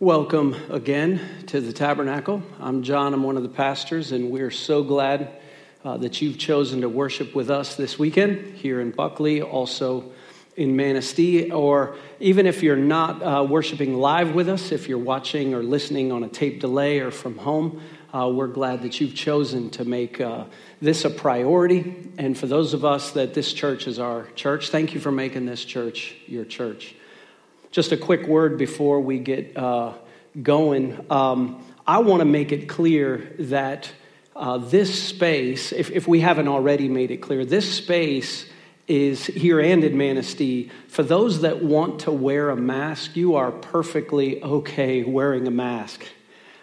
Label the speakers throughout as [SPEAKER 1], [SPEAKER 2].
[SPEAKER 1] Welcome again to the Tabernacle. I'm John, I'm one of the pastors, and we're so glad uh, that you've chosen to worship with us this weekend here in Buckley, also in Manistee, or even if you're not uh, worshiping live with us, if you're watching or listening on a tape delay or from home, uh, we're glad that you've chosen to make uh, this a priority. And for those of us that this church is our church, thank you for making this church your church. Just a quick word before we get uh, going. Um, I want to make it clear that uh, this space, if, if we haven't already made it clear, this space is here and in Manistee. For those that want to wear a mask, you are perfectly okay wearing a mask.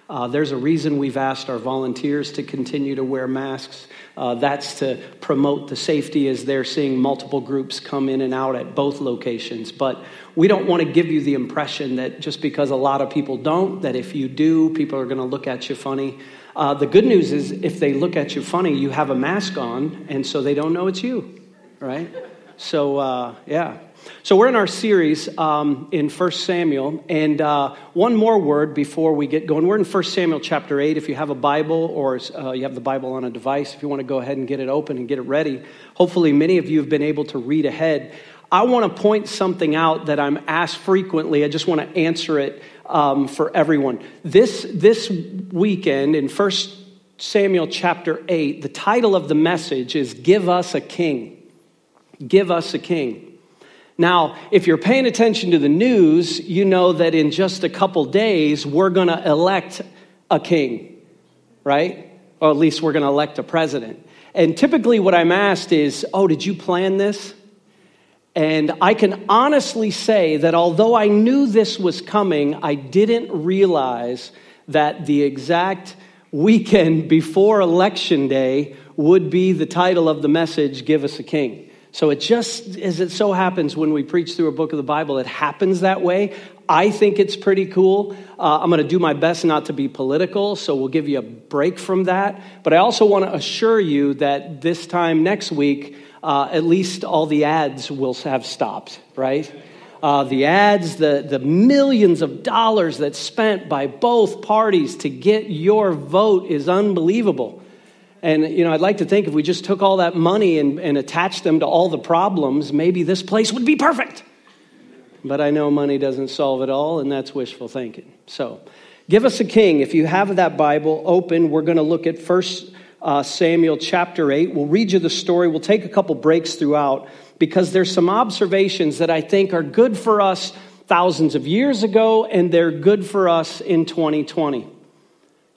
[SPEAKER 1] Uh, there's a reason we've asked our volunteers to continue to wear masks. Uh, that's to promote the safety as they're seeing multiple groups come in and out at both locations. But we don't want to give you the impression that just because a lot of people don't, that if you do, people are going to look at you funny. Uh, the good news is if they look at you funny, you have a mask on, and so they don't know it's you, right? So, uh, yeah. So we're in our series um, in 1 Samuel, and uh, one more word before we get going. We're in 1 Samuel chapter 8. If you have a Bible or uh, you have the Bible on a device, if you want to go ahead and get it open and get it ready, hopefully many of you have been able to read ahead. I want to point something out that I'm asked frequently. I just want to answer it um, for everyone. This, this weekend in 1 Samuel chapter 8, the title of the message is Give Us a King. Give Us a King. Now, if you're paying attention to the news, you know that in just a couple days, we're going to elect a king, right? Or at least we're going to elect a president. And typically, what I'm asked is, Oh, did you plan this? And I can honestly say that although I knew this was coming, I didn't realize that the exact weekend before election day would be the title of the message, Give Us a King. So it just, as it so happens when we preach through a book of the Bible, it happens that way. I think it's pretty cool. Uh, I'm going to do my best not to be political, so we'll give you a break from that. But I also want to assure you that this time next week, uh, at least all the ads will have stopped, right? Uh, the ads, the, the millions of dollars that's spent by both parties to get your vote is unbelievable. And, you know, I'd like to think if we just took all that money and, and attached them to all the problems, maybe this place would be perfect. But I know money doesn't solve it all, and that's wishful thinking. So, give us a king. If you have that Bible open, we're going to look at First uh, Samuel chapter 8. We'll read you the story. We'll take a couple breaks throughout because there's some observations that I think are good for us thousands of years ago, and they're good for us in 2020.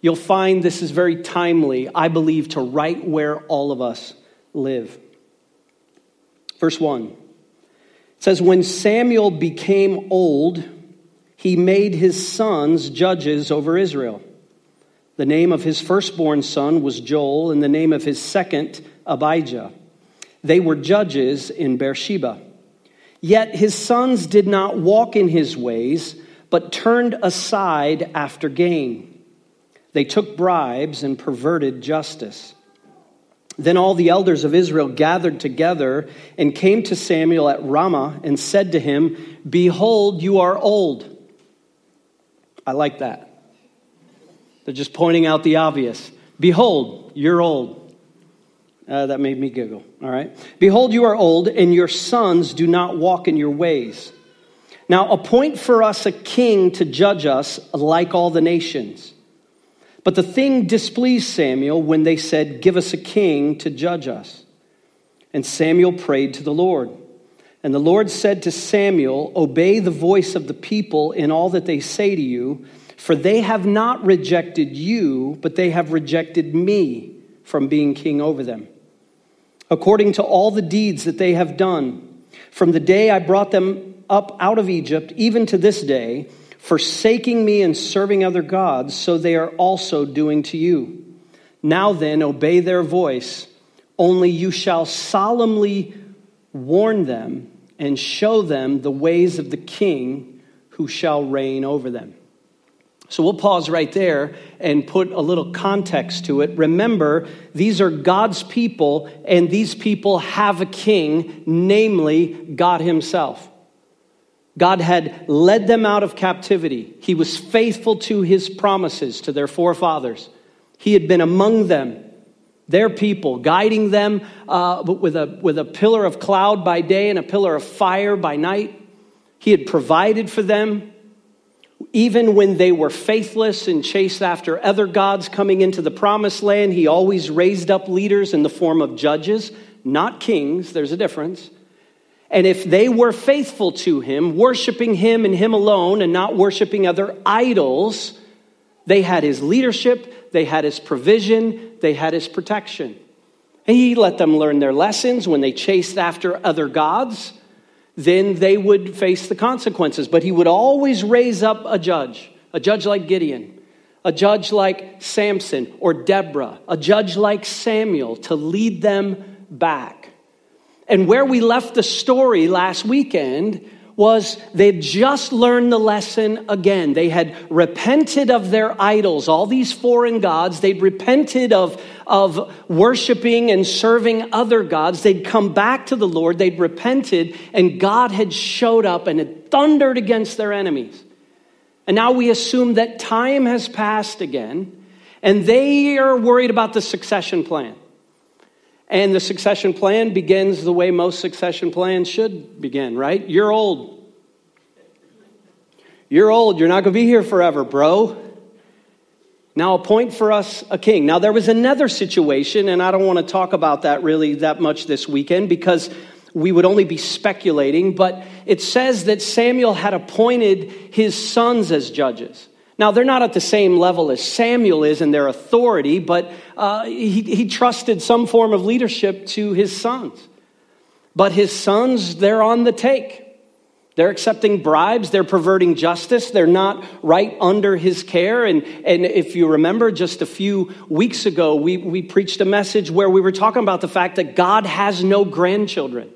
[SPEAKER 1] You'll find this is very timely, I believe, to right where all of us live. Verse 1 it says, When Samuel became old, he made his sons judges over Israel. The name of his firstborn son was Joel, and the name of his second, Abijah. They were judges in Beersheba. Yet his sons did not walk in his ways, but turned aside after gain. They took bribes and perverted justice. Then all the elders of Israel gathered together and came to Samuel at Ramah and said to him, Behold, you are old. I like that. They're just pointing out the obvious. Behold, you're old. Uh, that made me giggle. All right. Behold, you are old, and your sons do not walk in your ways. Now appoint for us a king to judge us like all the nations. But the thing displeased Samuel when they said, Give us a king to judge us. And Samuel prayed to the Lord. And the Lord said to Samuel, Obey the voice of the people in all that they say to you, for they have not rejected you, but they have rejected me from being king over them. According to all the deeds that they have done, from the day I brought them up out of Egypt, even to this day, forsaking me and serving other gods, so they are also doing to you. Now then, obey their voice, only you shall solemnly warn them and show them the ways of the king who shall reign over them. So we'll pause right there and put a little context to it. Remember, these are God's people, and these people have a king, namely God Himself. God had led them out of captivity. He was faithful to his promises to their forefathers. He had been among them, their people, guiding them uh, with, a, with a pillar of cloud by day and a pillar of fire by night. He had provided for them. Even when they were faithless and chased after other gods coming into the promised land, he always raised up leaders in the form of judges, not kings. There's a difference. And if they were faithful to him, worshiping him and him alone, and not worshiping other idols, they had his leadership, they had his provision, they had his protection. And he let them learn their lessons when they chased after other gods then they would face the consequences. But he would always raise up a judge, a judge like Gideon, a judge like Samson or Deborah, a judge like Samuel to lead them back. And where we left the story last weekend was they'd just learned the lesson again. They had repented of their idols, all these foreign gods. They'd repented of, of worshiping and serving other gods. They'd come back to the Lord. They'd repented, and God had showed up and had thundered against their enemies. And now we assume that time has passed again, and they are worried about the succession plan. And the succession plan begins the way most succession plans should begin, right? You're old. You're old. You're not going to be here forever, bro. Now appoint for us a king. Now there was another situation, and I don't want to talk about that really that much this weekend because we would only be speculating, but it says that Samuel had appointed his sons as judges. Now, they're not at the same level as Samuel is in their authority, but uh, he, he trusted some form of leadership to his sons. But his sons, they're on the take. They're accepting bribes. They're perverting justice. They're not right under his care. And, and if you remember, just a few weeks ago, we, we preached a message where we were talking about the fact that God has no grandchildren.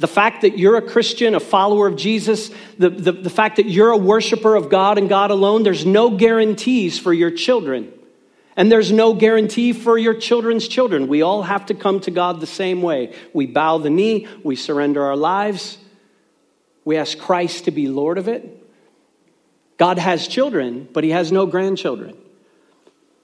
[SPEAKER 1] The fact that you're a Christian, a follower of Jesus, the, the, the fact that you're a worshiper of God and God alone, there's no guarantees for your children. And there's no guarantee for your children's children. We all have to come to God the same way. We bow the knee, we surrender our lives, we ask Christ to be Lord of it. God has children, but He has no grandchildren.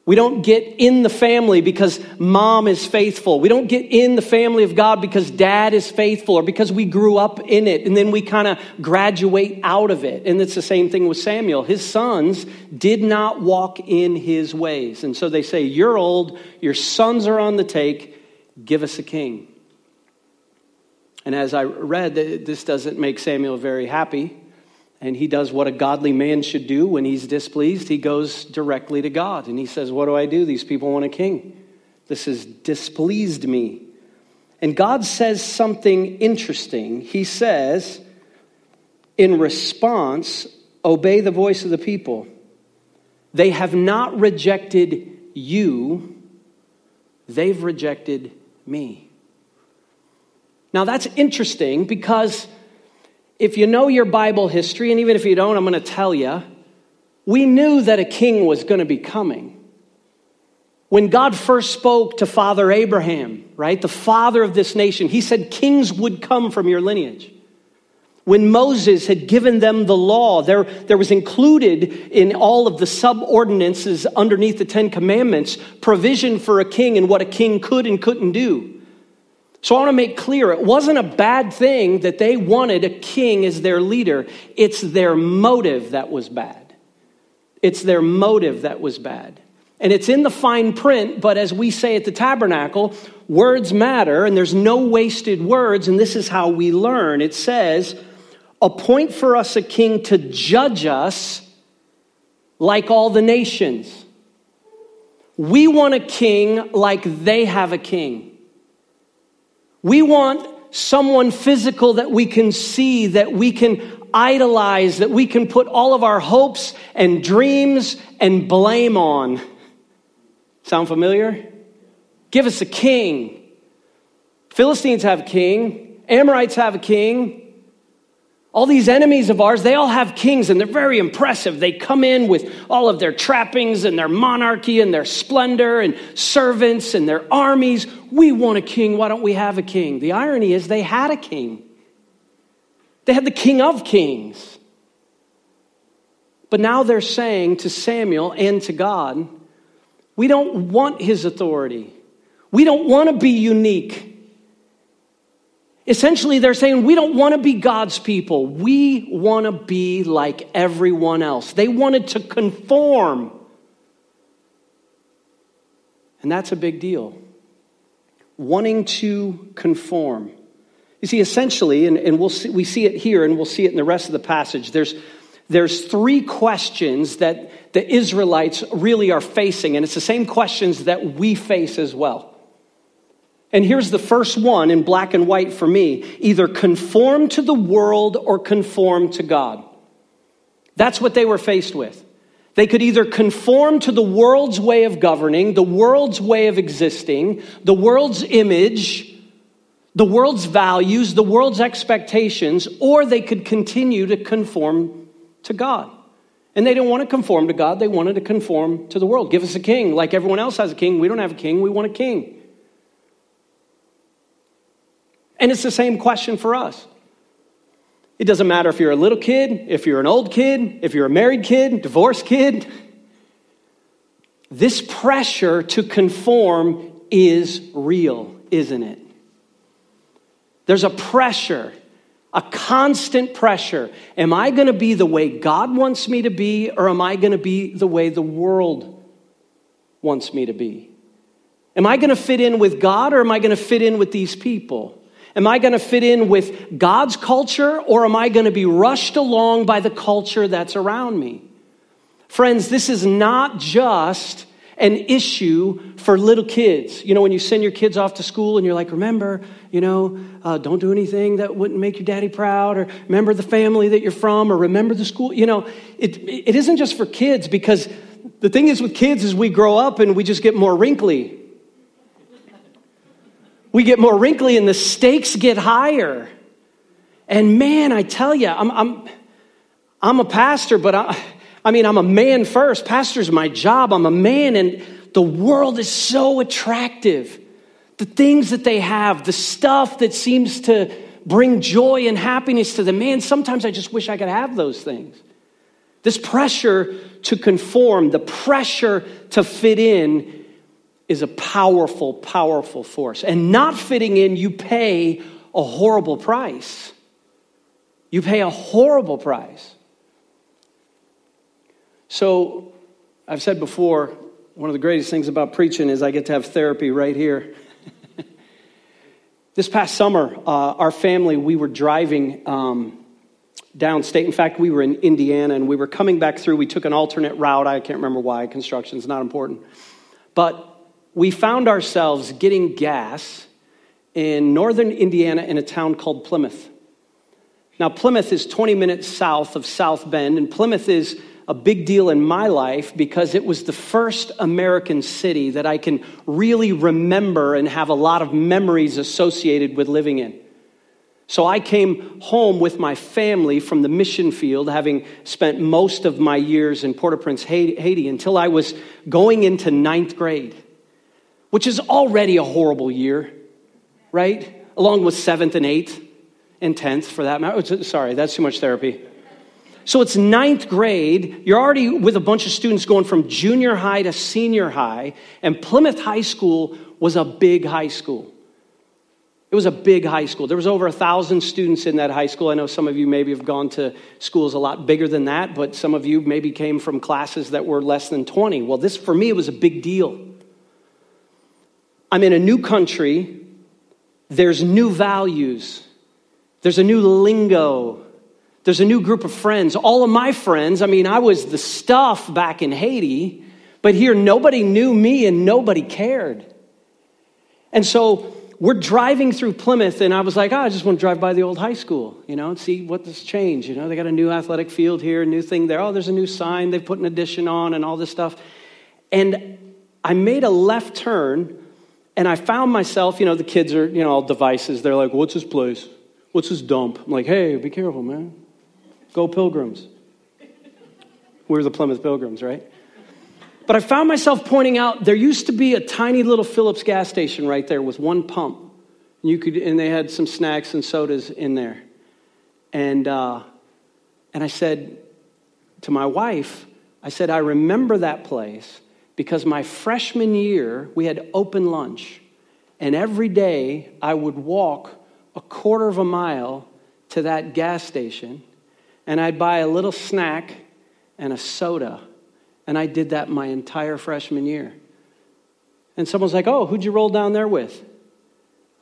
[SPEAKER 1] We don't get in the family because mom is faithful. We don't get in the family of God because dad is faithful or because we grew up in it and then we kind of graduate out of it. And it's the same thing with Samuel. His sons did not walk in his ways. And so they say, You're old, your sons are on the take, give us a king. And as I read, this doesn't make Samuel very happy. And he does what a godly man should do when he's displeased. He goes directly to God and he says, What do I do? These people want a king. This has displeased me. And God says something interesting. He says, in response, obey the voice of the people. They have not rejected you, they've rejected me. Now that's interesting because if you know your Bible history, and even if you don't, I'm going to tell you, we knew that a king was going to be coming. When God first spoke to Father Abraham, right, the father of this nation, he said kings would come from your lineage. When Moses had given them the law, there, there was included in all of the subordinances underneath the Ten Commandments provision for a king and what a king could and couldn't do. So I want to make clear it wasn't a bad thing that they wanted a king as their leader. It's their motive that was bad. It's their motive that was bad. And it's in the fine print, but as we say at the tabernacle, words matter and there's no wasted words, and this is how we learn. It says, Appoint for us a king to judge us like all the nations. We want a king like they have a king. We want someone physical that we can see, that we can idolize, that we can put all of our hopes and dreams and blame on. Sound familiar? Give us a king. Philistines have a king, Amorites have a king, all these enemies of ours, they all have kings and they're very impressive. They come in with all of their trappings and their monarchy and their splendor and servants and their armies. We want a king. Why don't we have a king? The irony is they had a king. They had the King of Kings. But now they're saying to Samuel and to God, we don't want his authority. We don't want to be unique. Essentially, they're saying we don't want to be God's people. We want to be like everyone else. They wanted to conform. And that's a big deal. Wanting to conform. You see, essentially, and, and we'll see, we see it here and we'll see it in the rest of the passage, there's, there's three questions that the Israelites really are facing, and it's the same questions that we face as well. And here's the first one in black and white for me either conform to the world or conform to God. That's what they were faced with. They could either conform to the world's way of governing, the world's way of existing, the world's image, the world's values, the world's expectations, or they could continue to conform to God. And they didn't want to conform to God, they wanted to conform to the world. Give us a king. Like everyone else has a king, we don't have a king, we want a king. And it's the same question for us. It doesn't matter if you're a little kid, if you're an old kid, if you're a married kid, divorced kid. This pressure to conform is real, isn't it? There's a pressure, a constant pressure. Am I going to be the way God wants me to be, or am I going to be the way the world wants me to be? Am I going to fit in with God, or am I going to fit in with these people? Am I going to fit in with God's culture or am I going to be rushed along by the culture that's around me? Friends, this is not just an issue for little kids. You know, when you send your kids off to school and you're like, remember, you know, uh, don't do anything that wouldn't make your daddy proud, or remember the family that you're from, or remember the school. You know, it, it isn't just for kids because the thing is with kids is we grow up and we just get more wrinkly we get more wrinkly and the stakes get higher. And man, I tell you, I'm, I'm, I'm a pastor, but I, I mean, I'm a man first. Pastor's my job. I'm a man, and the world is so attractive. The things that they have, the stuff that seems to bring joy and happiness to them. Man, sometimes I just wish I could have those things. This pressure to conform, the pressure to fit in, is a powerful, powerful force. And not fitting in, you pay a horrible price. You pay a horrible price. So, I've said before, one of the greatest things about preaching is I get to have therapy right here. this past summer, uh, our family, we were driving um, downstate. In fact, we were in Indiana and we were coming back through. We took an alternate route. I can't remember why. Construction's not important. But we found ourselves getting gas in northern Indiana in a town called Plymouth. Now, Plymouth is 20 minutes south of South Bend, and Plymouth is a big deal in my life because it was the first American city that I can really remember and have a lot of memories associated with living in. So I came home with my family from the mission field, having spent most of my years in Port au Prince, Haiti, until I was going into ninth grade which is already a horrible year, right? Along with seventh and eighth and tenth for that matter. Oh, sorry, that's too much therapy. So it's ninth grade. You're already with a bunch of students going from junior high to senior high, and Plymouth High School was a big high school. It was a big high school. There was over a thousand students in that high school. I know some of you maybe have gone to schools a lot bigger than that, but some of you maybe came from classes that were less than 20. Well, this for me it was a big deal. I'm in a new country, there's new values, there's a new lingo, there's a new group of friends. All of my friends, I mean, I was the stuff back in Haiti, but here nobody knew me and nobody cared. And so we're driving through Plymouth, and I was like, oh, I just want to drive by the old high school, you know, and see what this changed. You know, they got a new athletic field here, a new thing there. Oh, there's a new sign. They've put an addition on and all this stuff. And I made a left turn and I found myself, you know, the kids are, you know, all devices. They're like, what's this place? What's this dump? I'm like, hey, be careful, man. Go Pilgrims. We're the Plymouth Pilgrims, right? But I found myself pointing out there used to be a tiny little Phillips gas station right there with one pump. And you could and they had some snacks and sodas in there. And, uh, and I said to my wife, I said, I remember that place because my freshman year, we had open lunch. And every day I would walk a quarter of a mile to that gas station and I'd buy a little snack and a soda. And I did that my entire freshman year. And someone's like, Oh, who'd you roll down there with?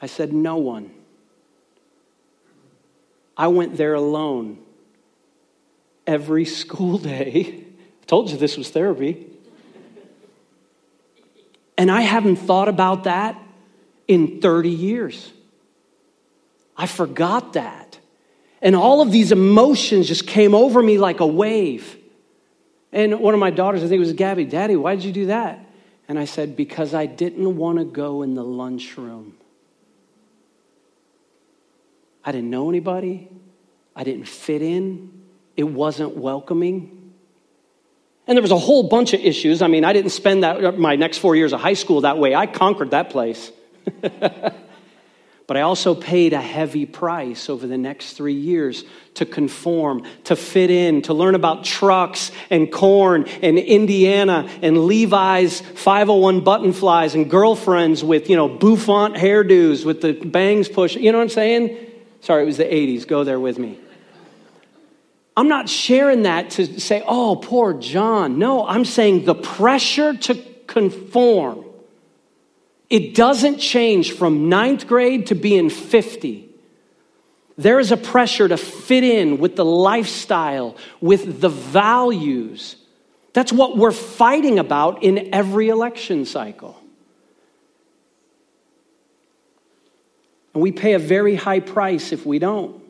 [SPEAKER 1] I said, No one. I went there alone every school day. I told you this was therapy. And I haven't thought about that in 30 years. I forgot that. And all of these emotions just came over me like a wave. And one of my daughters, I think it was Gabby, Daddy, why did you do that? And I said, Because I didn't want to go in the lunchroom. I didn't know anybody, I didn't fit in, it wasn't welcoming. And there was a whole bunch of issues. I mean, I didn't spend that, my next four years of high school that way. I conquered that place. but I also paid a heavy price over the next three years to conform, to fit in, to learn about trucks and corn and Indiana and Levi's 501 button flies and girlfriends with, you know, bouffant hairdos with the bangs pushed. You know what I'm saying? Sorry, it was the 80s. Go there with me. I'm not sharing that to say, oh, poor John. No, I'm saying the pressure to conform. It doesn't change from ninth grade to being 50. There is a pressure to fit in with the lifestyle, with the values. That's what we're fighting about in every election cycle. And we pay a very high price if we don't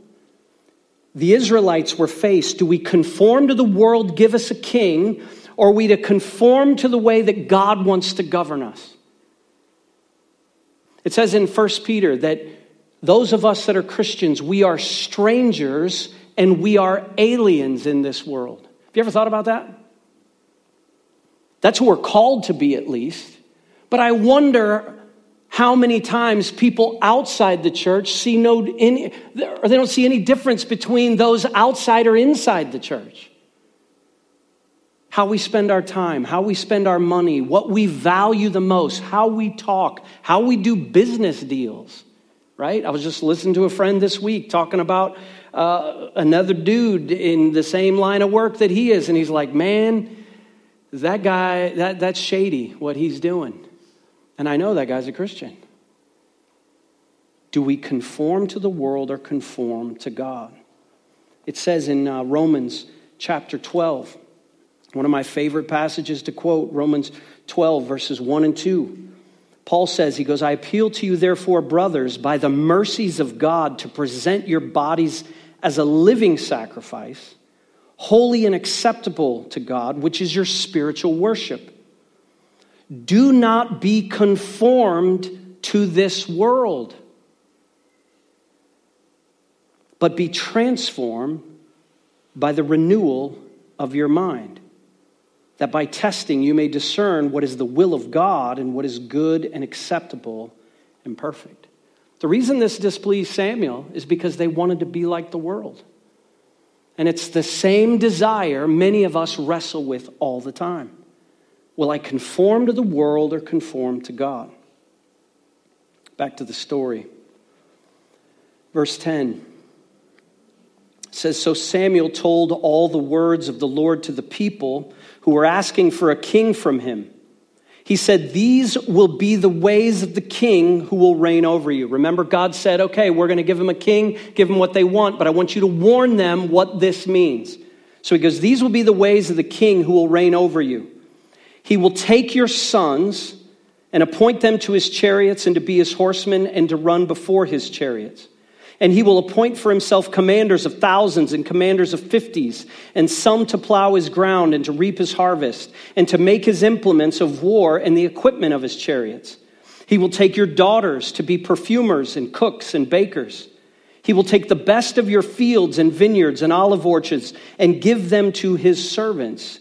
[SPEAKER 1] the Israelites were faced do we conform to the world, give us a king, or are we to conform to the way that God wants to govern us? It says in 1 Peter that those of us that are Christians, we are strangers and we are aliens in this world. Have you ever thought about that? That's who we're called to be, at least. But I wonder how many times people outside the church see no any, or they don't see any difference between those outside or inside the church? How we spend our time how we spend our money what we value the most how we talk how we do business deals right? I was just listening to a friend this week talking about uh, another dude in the same line of work that he is and he's like man that guy that, that's shady what he's doing and I know that guy's a Christian. Do we conform to the world or conform to God? It says in uh, Romans chapter 12, one of my favorite passages to quote, Romans 12, verses 1 and 2. Paul says, he goes, I appeal to you, therefore, brothers, by the mercies of God, to present your bodies as a living sacrifice, holy and acceptable to God, which is your spiritual worship. Do not be conformed to this world, but be transformed by the renewal of your mind, that by testing you may discern what is the will of God and what is good and acceptable and perfect. The reason this displeased Samuel is because they wanted to be like the world. And it's the same desire many of us wrestle with all the time. Will I conform to the world or conform to God? Back to the story. Verse 10 says So Samuel told all the words of the Lord to the people who were asking for a king from him. He said, These will be the ways of the king who will reign over you. Remember, God said, Okay, we're going to give him a king, give him what they want, but I want you to warn them what this means. So he goes, These will be the ways of the king who will reign over you. He will take your sons and appoint them to his chariots and to be his horsemen and to run before his chariots. And he will appoint for himself commanders of thousands and commanders of fifties, and some to plow his ground and to reap his harvest, and to make his implements of war and the equipment of his chariots. He will take your daughters to be perfumers and cooks and bakers. He will take the best of your fields and vineyards and olive orchards and give them to his servants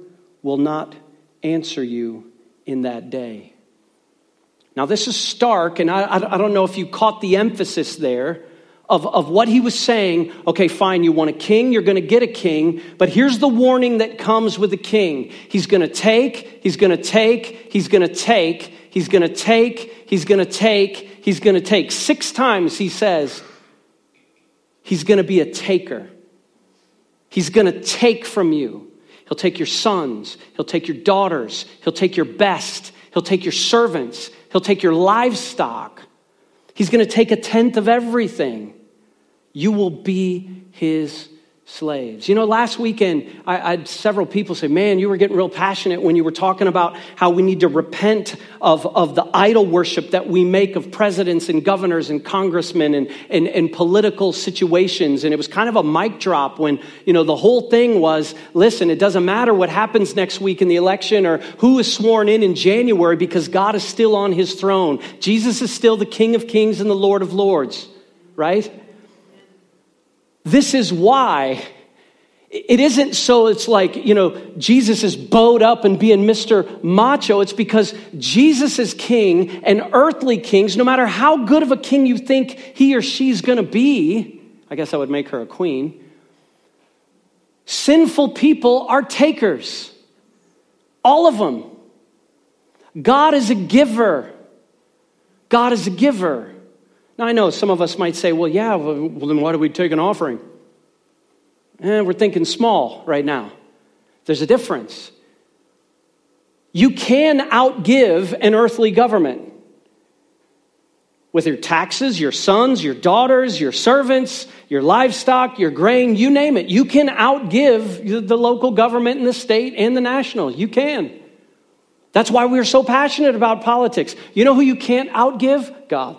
[SPEAKER 1] will not answer you in that day. Now, this is stark, and I, I, don't know if you caught the emphasis there of, of what he was saying. Okay, fine, you want a king, you're going to get a king, but here's the warning that comes with a king he's going to take, he's going to take, he's going to take, he's going to take, he's going to take, he's going to take. Six times he says he's going to be a taker. He's going to take from you. He'll take your sons, he'll take your daughters, he'll take your best, he'll take your servants, he'll take your livestock. He's going to take a tenth of everything. You will be his slaves. You know, last weekend, I, I, had several people say, Man, you were getting real passionate when you were talking about how we need to repent of, of the idol worship that we make of presidents and governors and congressmen and, and, and political situations. And it was kind of a mic drop when, you know, the whole thing was listen, it doesn't matter what happens next week in the election or who is sworn in in January because God is still on his throne. Jesus is still the King of kings and the Lord of lords, right? This is why it isn't so it's like, you know, Jesus is bowed up and being Mr. Macho. It's because Jesus is king and earthly kings, no matter how good of a king you think he or she's going to be, I guess I would make her a queen. Sinful people are takers. All of them. God is a giver. God is a giver. Now, I know some of us might say, well, yeah, well, then why do we take an offering? Eh, we're thinking small right now. There's a difference. You can outgive an earthly government with your taxes, your sons, your daughters, your servants, your livestock, your grain, you name it. You can outgive the local government and the state and the national. You can. That's why we're so passionate about politics. You know who you can't outgive? God.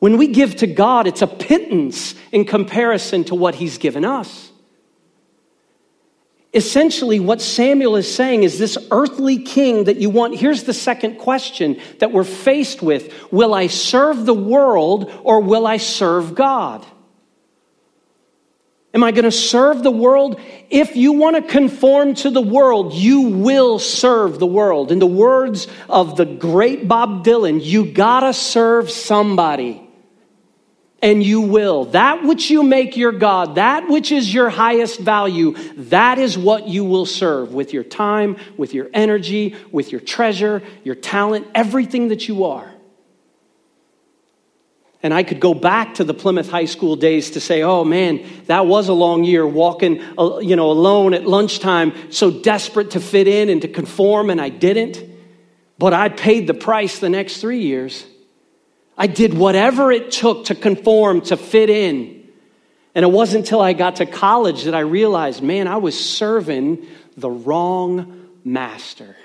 [SPEAKER 1] When we give to God, it's a pittance in comparison to what He's given us. Essentially, what Samuel is saying is this earthly king that you want. Here's the second question that we're faced with Will I serve the world or will I serve God? Am I going to serve the world? If you want to conform to the world, you will serve the world. In the words of the great Bob Dylan, you gotta serve somebody and you will. That which you make your God, that which is your highest value, that is what you will serve with your time, with your energy, with your treasure, your talent, everything that you are. And I could go back to the Plymouth High School days to say, oh man, that was a long year walking, uh, you know, alone at lunchtime, so desperate to fit in and to conform, and I didn't. But I paid the price the next three years. I did whatever it took to conform, to fit in. And it wasn't until I got to college that I realized, man, I was serving the wrong master.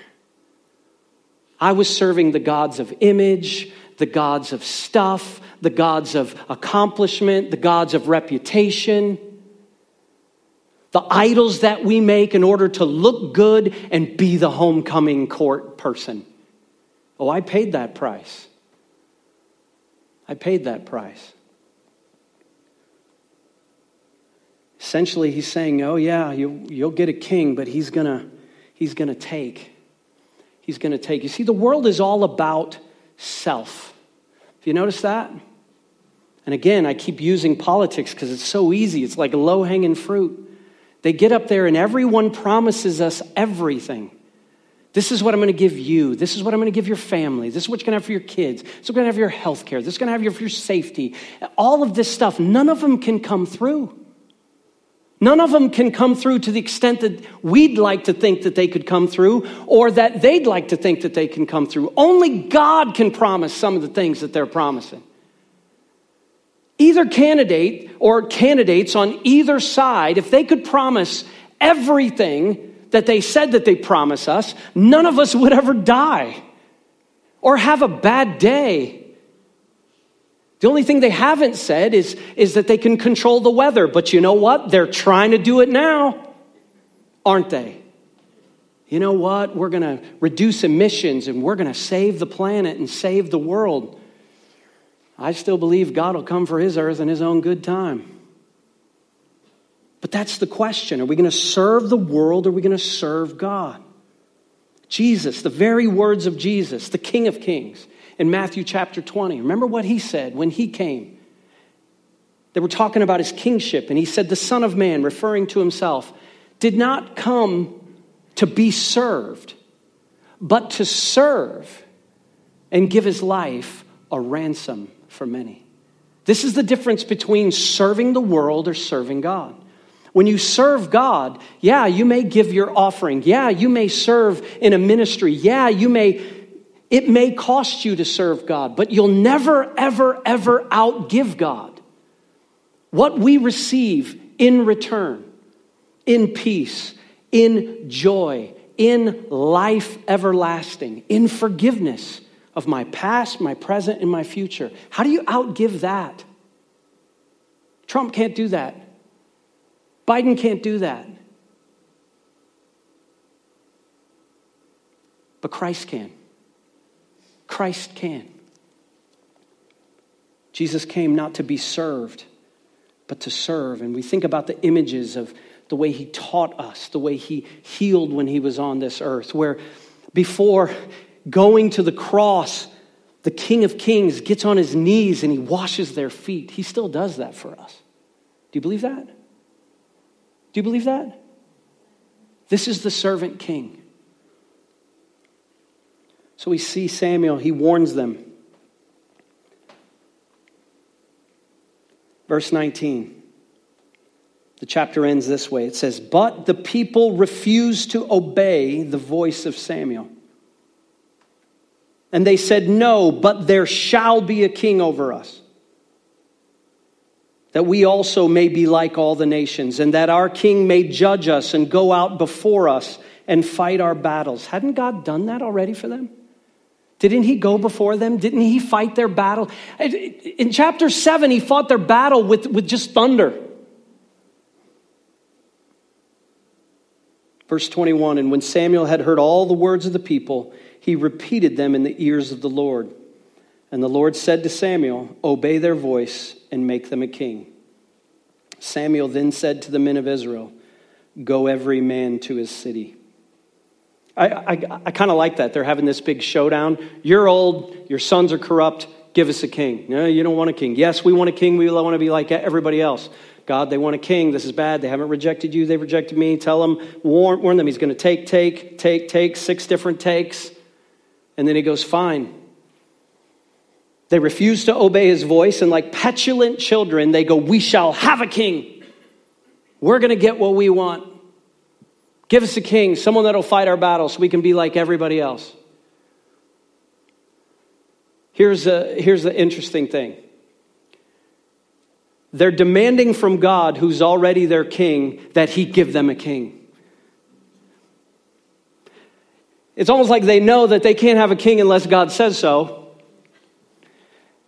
[SPEAKER 1] I was serving the gods of image, the gods of stuff, the gods of accomplishment, the gods of reputation, the idols that we make in order to look good and be the homecoming court person. Oh, I paid that price. I paid that price. Essentially, he's saying, Oh, yeah, you, you'll get a king, but he's going to he's going to take. He's going to take. You see, the world is all about self. Have you noticed that? And again, I keep using politics because it's so easy. It's like low hanging fruit. They get up there and everyone promises us everything. This is what I'm going to give you. This is what I'm going to give your family. This is what you're going to have for your kids. This is what going to have your health care. This is going to have for your safety. All of this stuff, none of them can come through. None of them can come through to the extent that we'd like to think that they could come through or that they'd like to think that they can come through. Only God can promise some of the things that they're promising. Either candidate or candidates on either side, if they could promise everything that they said that they promise us, none of us would ever die or have a bad day. The only thing they haven't said is, is that they can control the weather. But you know what? They're trying to do it now, aren't they? You know what? We're going to reduce emissions and we're going to save the planet and save the world. I still believe God will come for his earth in his own good time. But that's the question. Are we going to serve the world or are we going to serve God? Jesus, the very words of Jesus, the King of Kings, in Matthew chapter 20. Remember what he said when he came? They were talking about his kingship, and he said, The Son of Man, referring to himself, did not come to be served, but to serve and give his life a ransom for many. This is the difference between serving the world or serving God. When you serve God, yeah, you may give your offering. Yeah, you may serve in a ministry. Yeah, you may, it may cost you to serve God, but you'll never, ever, ever outgive God. What we receive in return, in peace, in joy, in life everlasting, in forgiveness of my past, my present, and my future. How do you outgive that? Trump can't do that. Biden can't do that. But Christ can. Christ can. Jesus came not to be served, but to serve. And we think about the images of the way he taught us, the way he healed when he was on this earth, where before going to the cross, the King of Kings gets on his knees and he washes their feet. He still does that for us. Do you believe that? Do you believe that? This is the servant king. So we see Samuel, he warns them. Verse 19. The chapter ends this way it says, But the people refused to obey the voice of Samuel. And they said, No, but there shall be a king over us that we also may be like all the nations, and that our king may judge us and go out before us and fight our battles. Hadn't God done that already for them? Didn't he go before them? Didn't he fight their battle? In chapter 7, he fought their battle with, with just thunder. Verse 21 And when Samuel had heard all the words of the people, he repeated them in the ears of the Lord. And the Lord said to Samuel, Obey their voice and make them a king. Samuel then said to the men of Israel, Go every man to his city. I, I, I kind of like that. They're having this big showdown. You're old, your sons are corrupt, give us a king. No, you don't want a king. Yes, we want a king. We want to be like everybody else. God, they want a king. This is bad. They haven't rejected you. They've rejected me. Tell them, warn, warn them. He's going to take, take, take, take, six different takes. And then he goes, Fine. They refuse to obey his voice, and like petulant children, they go, We shall have a king. We're going to get what we want. Give us a king, someone that'll fight our battles so we can be like everybody else. Here's, a, here's the interesting thing they're demanding from God, who's already their king, that he give them a king. It's almost like they know that they can't have a king unless God says so.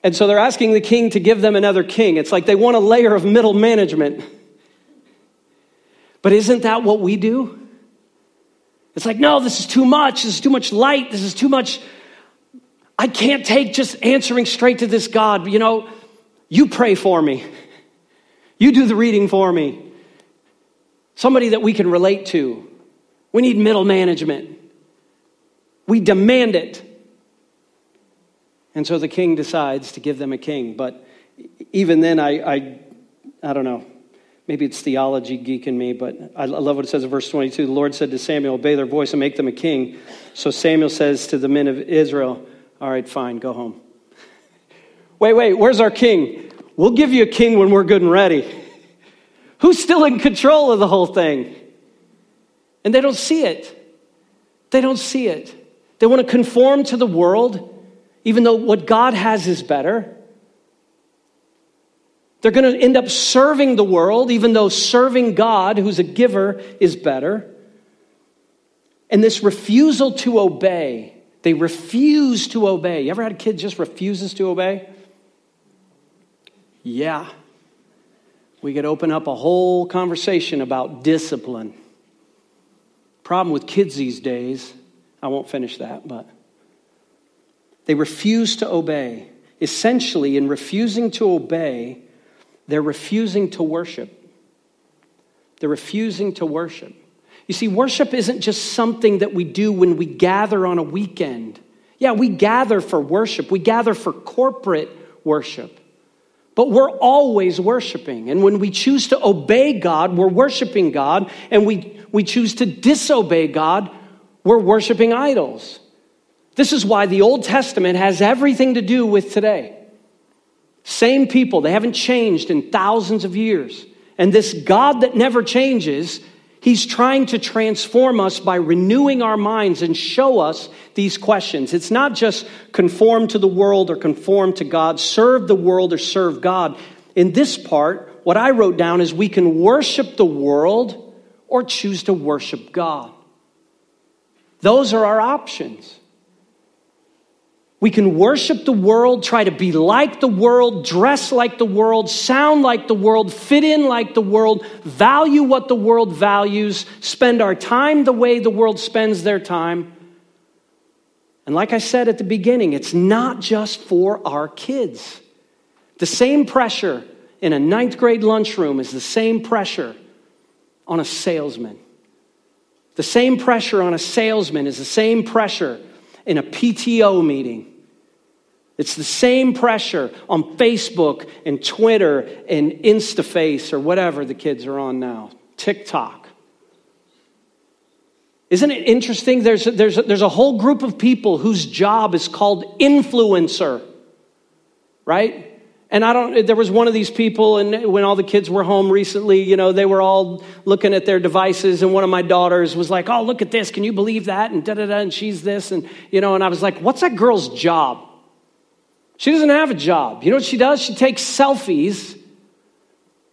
[SPEAKER 1] And so they're asking the king to give them another king. It's like they want a layer of middle management. But isn't that what we do? It's like, no, this is too much. This is too much light. This is too much. I can't take just answering straight to this God. You know, you pray for me, you do the reading for me. Somebody that we can relate to. We need middle management. We demand it. And so the king decides to give them a king. But even then, I, I, I don't know. Maybe it's theology geek in me, but I love what it says in verse 22. The Lord said to Samuel, Obey their voice and make them a king. So Samuel says to the men of Israel, All right, fine, go home. wait, wait, where's our king? We'll give you a king when we're good and ready. Who's still in control of the whole thing? And they don't see it. They don't see it. They want to conform to the world even though what God has is better. They're going to end up serving the world, even though serving God, who's a giver, is better. And this refusal to obey, they refuse to obey. You ever had a kid just refuses to obey? Yeah. We could open up a whole conversation about discipline. Problem with kids these days, I won't finish that, but they refuse to obey. Essentially, in refusing to obey, they're refusing to worship. They're refusing to worship. You see, worship isn't just something that we do when we gather on a weekend. Yeah, we gather for worship, we gather for corporate worship. But we're always worshiping. And when we choose to obey God, we're worshiping God. And we, we choose to disobey God, we're worshiping idols. This is why the Old Testament has everything to do with today. Same people, they haven't changed in thousands of years. And this God that never changes, He's trying to transform us by renewing our minds and show us these questions. It's not just conform to the world or conform to God, serve the world or serve God. In this part, what I wrote down is we can worship the world or choose to worship God. Those are our options. We can worship the world, try to be like the world, dress like the world, sound like the world, fit in like the world, value what the world values, spend our time the way the world spends their time. And like I said at the beginning, it's not just for our kids. The same pressure in a ninth grade lunchroom is the same pressure on a salesman. The same pressure on a salesman is the same pressure in a PTO meeting. It's the same pressure on Facebook and Twitter and InstaFace or whatever the kids are on now, TikTok. Isn't it interesting? There's a, there's, a, there's a whole group of people whose job is called influencer, right? And I don't, there was one of these people, and when all the kids were home recently, you know, they were all looking at their devices, and one of my daughters was like, Oh, look at this. Can you believe that? And da da da, and she's this. And, you know, and I was like, What's that girl's job? She doesn't have a job. You know what she does? She takes selfies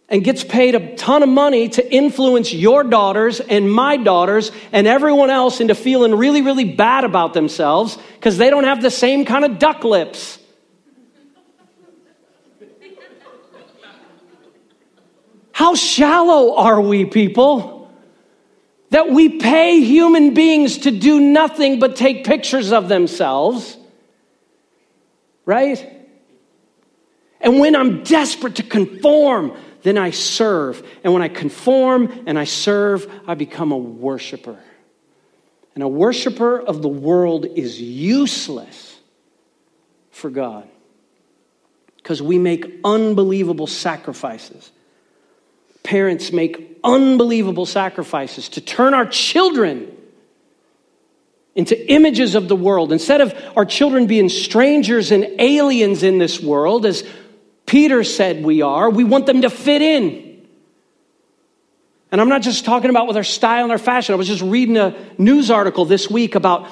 [SPEAKER 1] and gets paid a ton of money to influence your daughters and my daughters and everyone else into feeling really, really bad about themselves because they don't have the same kind of duck lips. How shallow are we, people? That we pay human beings to do nothing but take pictures of themselves, right? And when I'm desperate to conform, then I serve. And when I conform and I serve, I become a worshiper. And a worshiper of the world is useless for God because we make unbelievable sacrifices parents make unbelievable sacrifices to turn our children into images of the world. Instead of our children being strangers and aliens in this world, as Peter said we are, we want them to fit in. And I'm not just talking about with our style and our fashion. I was just reading a news article this week about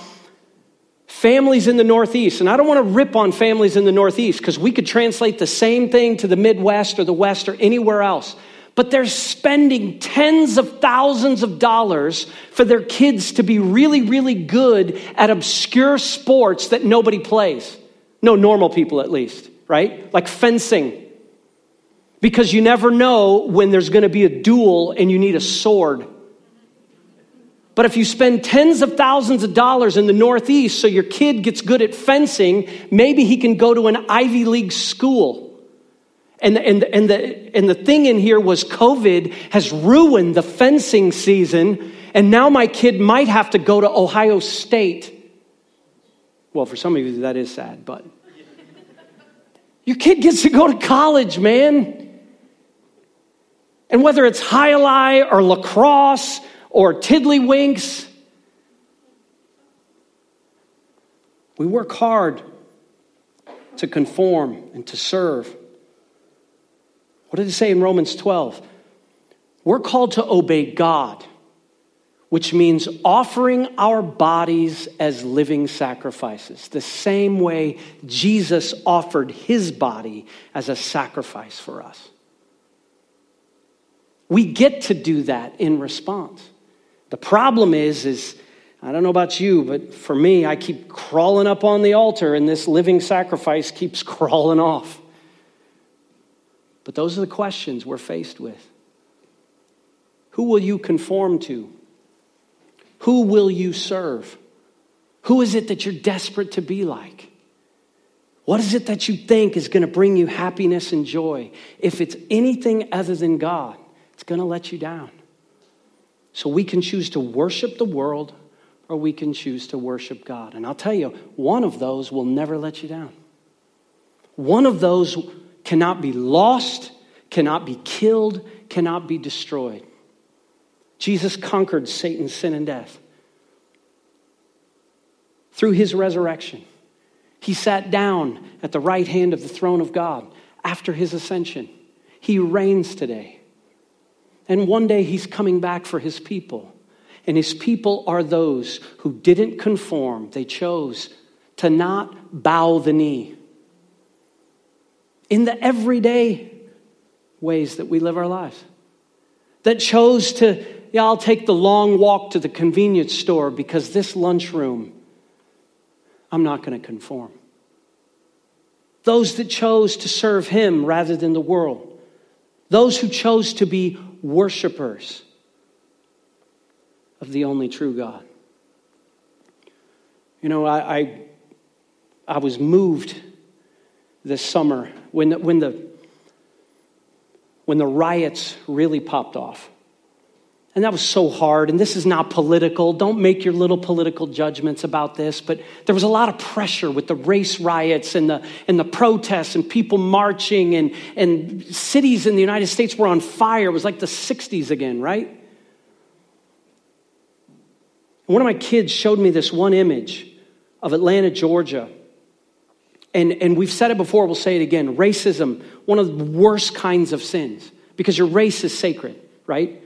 [SPEAKER 1] families in the Northeast. And I don't want to rip on families in the Northeast because we could translate the same thing to the Midwest or the West or anywhere else but they're spending tens of thousands of dollars for their kids to be really, really good at obscure sports that nobody plays. No normal people, at least, right? Like fencing. Because you never know when there's to be a duel and you need a sword. But if you spend tens of thousands of dollars in the Northeast so your kid gets good at fencing, maybe he can go to an Ivy League school. And, and, and, the, and the thing in here was COVID has ruined the fencing season, and now my kid might have to go to Ohio State. Well, for some of you, that is sad, but your kid gets to go to college, man. And whether it's jai or lacrosse or tiddlywinks, we work hard to conform and to serve. What did it say in Romans 12? We're called to obey God, which means offering our bodies as living sacrifices, the same way Jesus offered his body as a sacrifice for us. We get to do that in response. The problem is, is I don't know about you, but for me, I keep crawling up on the altar and this living sacrifice keeps crawling off. But those are the questions we're faced with. Who will you conform to? Who will you serve? Who is it that you're desperate to be like? What is it that you think is going to bring you happiness and joy? If it's anything other than God, it's going to let you down. So we can choose to worship the world or we can choose to worship God. And I'll tell you, one of those will never let you down. One of those cannot be lost, cannot be killed, cannot be destroyed. Jesus conquered Satan, sin, and death through his resurrection. He sat down at the right hand of the throne of God after his ascension. He reigns today. And one day he's coming back for his people. And his people are those who didn't conform, they chose to not bow the knee. In the everyday ways that we live our lives, that chose to, yeah, I'll take the long walk to the convenience store because this lunchroom I'm not going to conform. Those that chose to serve Him rather than the world. Those who chose to be worshipers of the only true God. You know, I, I, I was moved this summer when the, when, the, when the riots really popped off. And that was so hard. And this is not political. Don't make your little political judgments about this. But there was a lot of pressure with the race riots and the, and the protests and people marching. And, and cities in the United States were on fire. It was like the 60s again, right? one of my kids showed me this one image of Atlanta, Georgia. And, and we've said it before, we'll say it again. Racism, one of the worst kinds of sins, because your race is sacred, right?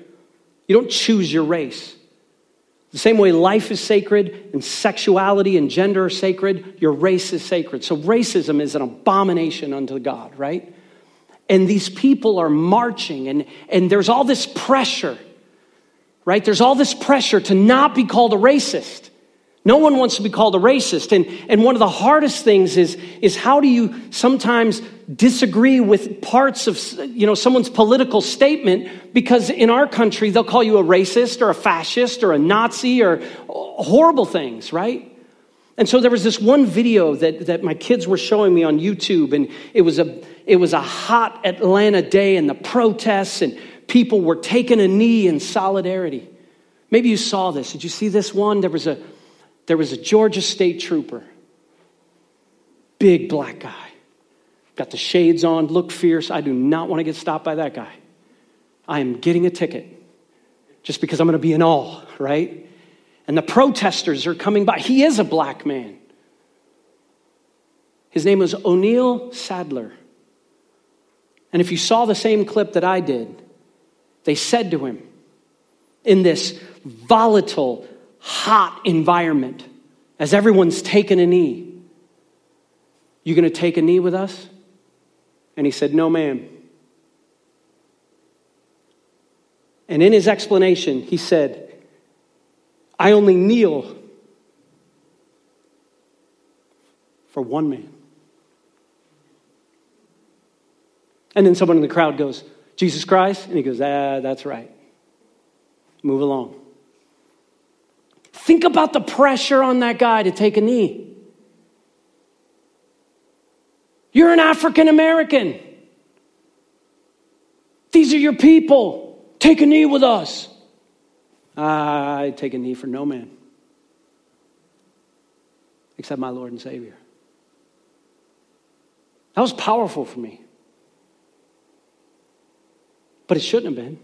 [SPEAKER 1] You don't choose your race. The same way life is sacred and sexuality and gender are sacred, your race is sacred. So racism is an abomination unto God, right? And these people are marching, and, and there's all this pressure, right? There's all this pressure to not be called a racist. No one wants to be called a racist. And, and one of the hardest things is, is how do you sometimes disagree with parts of you know, someone's political statement because in our country they'll call you a racist or a fascist or a Nazi or horrible things, right? And so there was this one video that, that my kids were showing me on YouTube, and it was, a, it was a hot Atlanta day and the protests, and people were taking a knee in solidarity. Maybe you saw this. Did you see this one? There was a there was a Georgia state trooper, big black guy, got the shades on, looked fierce. I do not want to get stopped by that guy. I am getting a ticket just because I'm going to be in awe, right? And the protesters are coming by. He is a black man. His name was O'Neal Sadler. And if you saw the same clip that I did, they said to him in this volatile, hot environment as everyone's taking a knee. You going to take a knee with us? And he said, No, ma'am. And in his explanation, he said, I only kneel for one man. And then someone in the crowd goes, Jesus Christ? And he goes, Ah, that's right. Move along. Think about the pressure on that guy to take a knee. You're an African American. These are your people. Take a knee with us. I take a knee for no man except my Lord and Savior. That was powerful for me. But it shouldn't have been.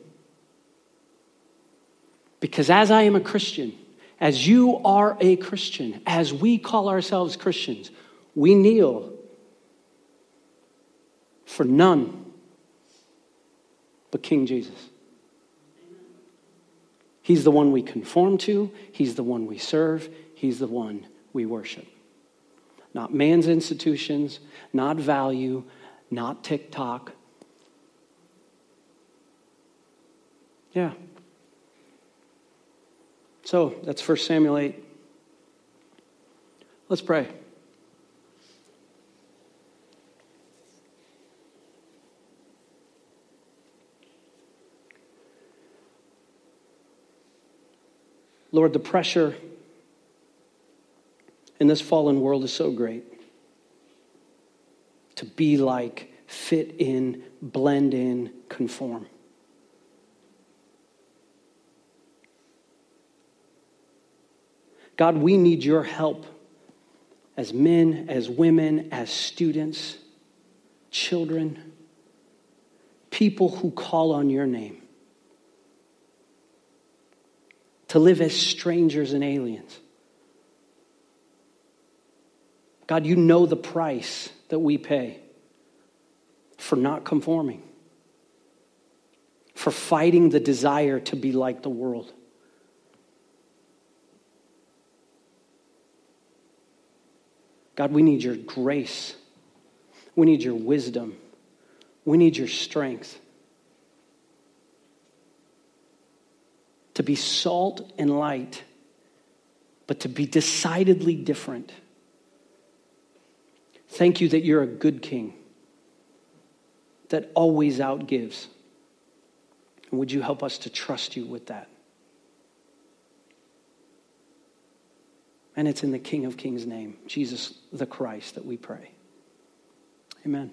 [SPEAKER 1] Because as I am a Christian, as you are a Christian, as we call ourselves Christians, we kneel for none but King Jesus. He's the one we conform to, He's the one we serve, He's the one we worship. Not man's institutions, not value, not TikTok. Yeah. So that's 1 Samuel 8. Let's pray. Lord, the pressure in this fallen world is so great to be like, fit in, blend in, conform. God, we need your help as men, as women, as students, children, people who call on your name, to live as strangers and aliens. God, you know the price that we pay for not conforming, for fighting the desire to be like the world. God, we need your grace. We need your wisdom. We need your strength. To be salt and light, but to be decidedly different. Thank you that you're a good king that always outgives. And would you help us to trust you with that? And it's in the King of Kings' name, Jesus the Christ, that we pray. Amen.